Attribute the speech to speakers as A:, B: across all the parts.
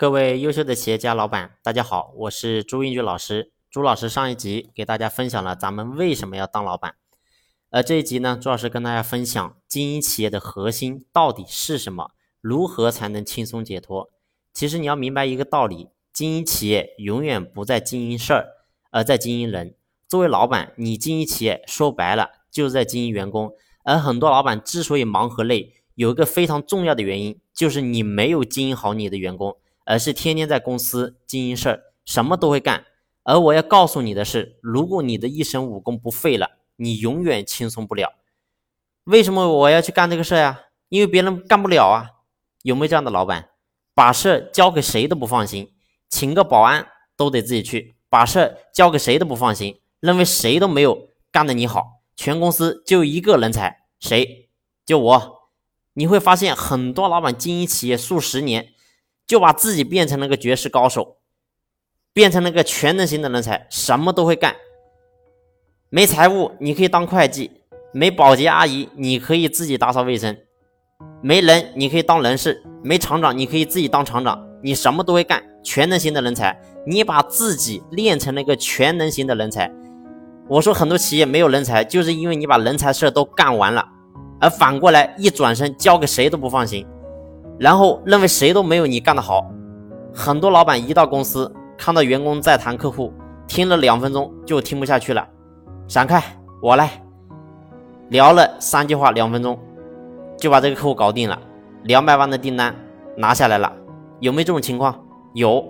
A: 各位优秀的企业家老板，大家好，我是朱英举老师。朱老师上一集给大家分享了咱们为什么要当老板，而这一集呢，朱老师跟大家分享经营企业的核心到底是什么，如何才能轻松解脱。其实你要明白一个道理，经营企业永远不在经营事儿，而在经营人。作为老板，你经营企业说白了就是在经营员工。而很多老板之所以忙和累，有一个非常重要的原因，就是你没有经营好你的员工，而是天天在公司经营事儿，什么都会干。而我要告诉你的是，如果你的一身武功不废了，你永远轻松不了。为什么我要去干这个事呀？因为别人干不了啊。有没有这样的老板，把事交给谁都不放心，请个保安都得自己去，把事交给谁都不放心。认为谁都没有干得你好，全公司就一个人才，谁？就我。你会发现很多老板经营企业数十年，就把自己变成了个绝世高手，变成了个全能型的人才，什么都会干。没财务你可以当会计，没保洁阿姨你可以自己打扫卫生，没人你可以当人事，没厂长你可以自己当厂长，你什么都会干，全能型的人才。你把自己练成了一个全能型的人才。我说很多企业没有人才，就是因为你把人才事都干完了，而反过来一转身交给谁都不放心，然后认为谁都没有你干得好。很多老板一到公司，看到员工在谈客户，听了两分钟就听不下去了，闪开，我来。聊了三句话，两分钟就把这个客户搞定了，两百万的订单拿下来了。有没有这种情况？有。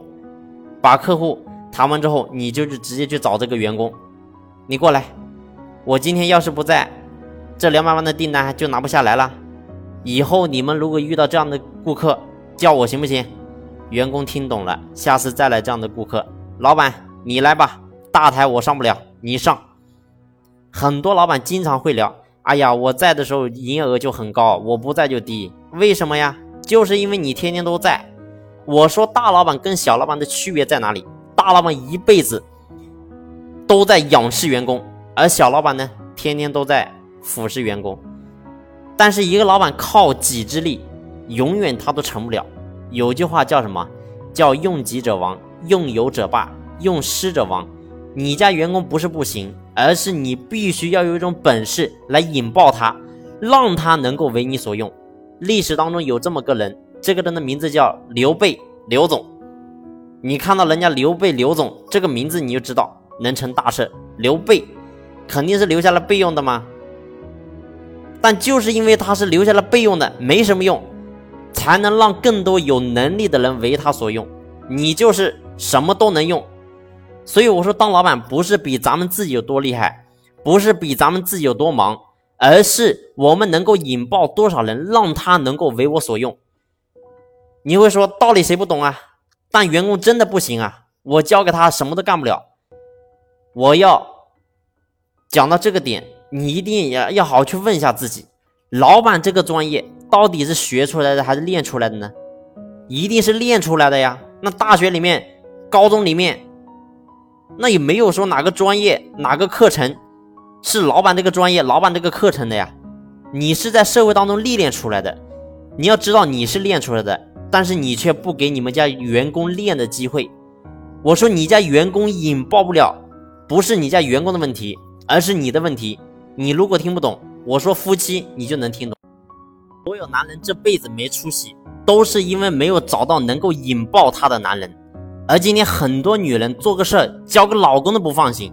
A: 把客户谈完之后，你就是直接去找这个员工。你过来，我今天要是不在，这两百万的订单就拿不下来了。以后你们如果遇到这样的顾客，叫我行不行？员工听懂了，下次再来这样的顾客，老板你来吧，大台我上不了，你上。很多老板经常会聊，哎呀，我在的时候营业额就很高，我不在就低，为什么呀？就是因为你天天都在。我说大老板跟小老板的区别在哪里？大老板一辈子。都在仰视员工，而小老板呢，天天都在俯视员工。但是一个老板靠己之力，永远他都成不了。有句话叫什么？叫用己者亡，用友者霸，用师者亡。你家员工不是不行，而是你必须要有一种本事来引爆他，让他能够为你所用。历史当中有这么个人，这个人的名字叫刘备，刘总。你看到人家刘备刘总这个名字，你就知道。能成大事，刘备肯定是留下了备用的吗？但就是因为他是留下了备用的，没什么用，才能让更多有能力的人为他所用。你就是什么都能用，所以我说当老板不是比咱们自己有多厉害，不是比咱们自己有多忙，而是我们能够引爆多少人，让他能够为我所用。你会说道理谁不懂啊？但员工真的不行啊，我交给他什么都干不了。我要讲到这个点，你一定要要好好去问一下自己：老板这个专业到底是学出来的还是练出来的呢？一定是练出来的呀。那大学里面、高中里面，那也没有说哪个专业、哪个课程是老板这个专业、老板这个课程的呀。你是在社会当中历练出来的。你要知道你是练出来的，但是你却不给你们家员工练的机会。我说你家员工引爆不了。不是你家员工的问题，而是你的问题。你如果听不懂我说夫妻，你就能听懂。所有男人这辈子没出息，都是因为没有找到能够引爆他的男人。而今天很多女人做个事儿，交个老公都不放心。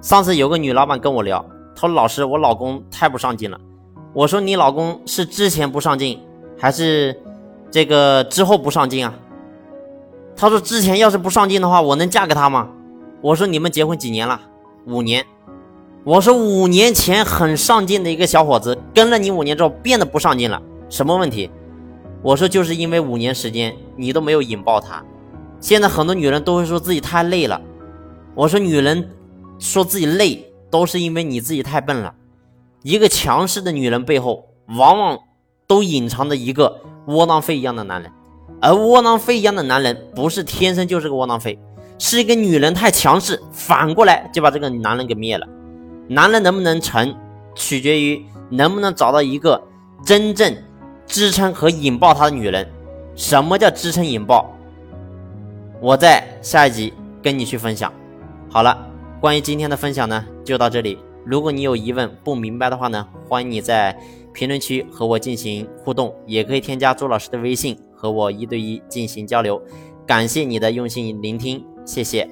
A: 上次有个女老板跟我聊，她说：“老师，我老公太不上进了。”我说：“你老公是之前不上进，还是这个之后不上进啊？”她说：“之前要是不上进的话，我能嫁给他吗？”我说你们结婚几年了？五年。我说五年前很上进的一个小伙子，跟了你五年之后变得不上进了，什么问题？我说就是因为五年时间你都没有引爆他。现在很多女人都会说自己太累了。我说女人说自己累，都是因为你自己太笨了。一个强势的女人背后，往往都隐藏着一个窝囊废一样的男人，而窝囊废一样的男人不是天生就是个窝囊废。是一个女人太强势，反过来就把这个男人给灭了。男人能不能成，取决于能不能找到一个真正支撑和引爆他的女人。什么叫支撑引爆？我在下一集跟你去分享。好了，关于今天的分享呢，就到这里。如果你有疑问不明白的话呢，欢迎你在评论区和我进行互动，也可以添加朱老师的微信和我一对一进行交流。感谢你的用心聆听，谢谢。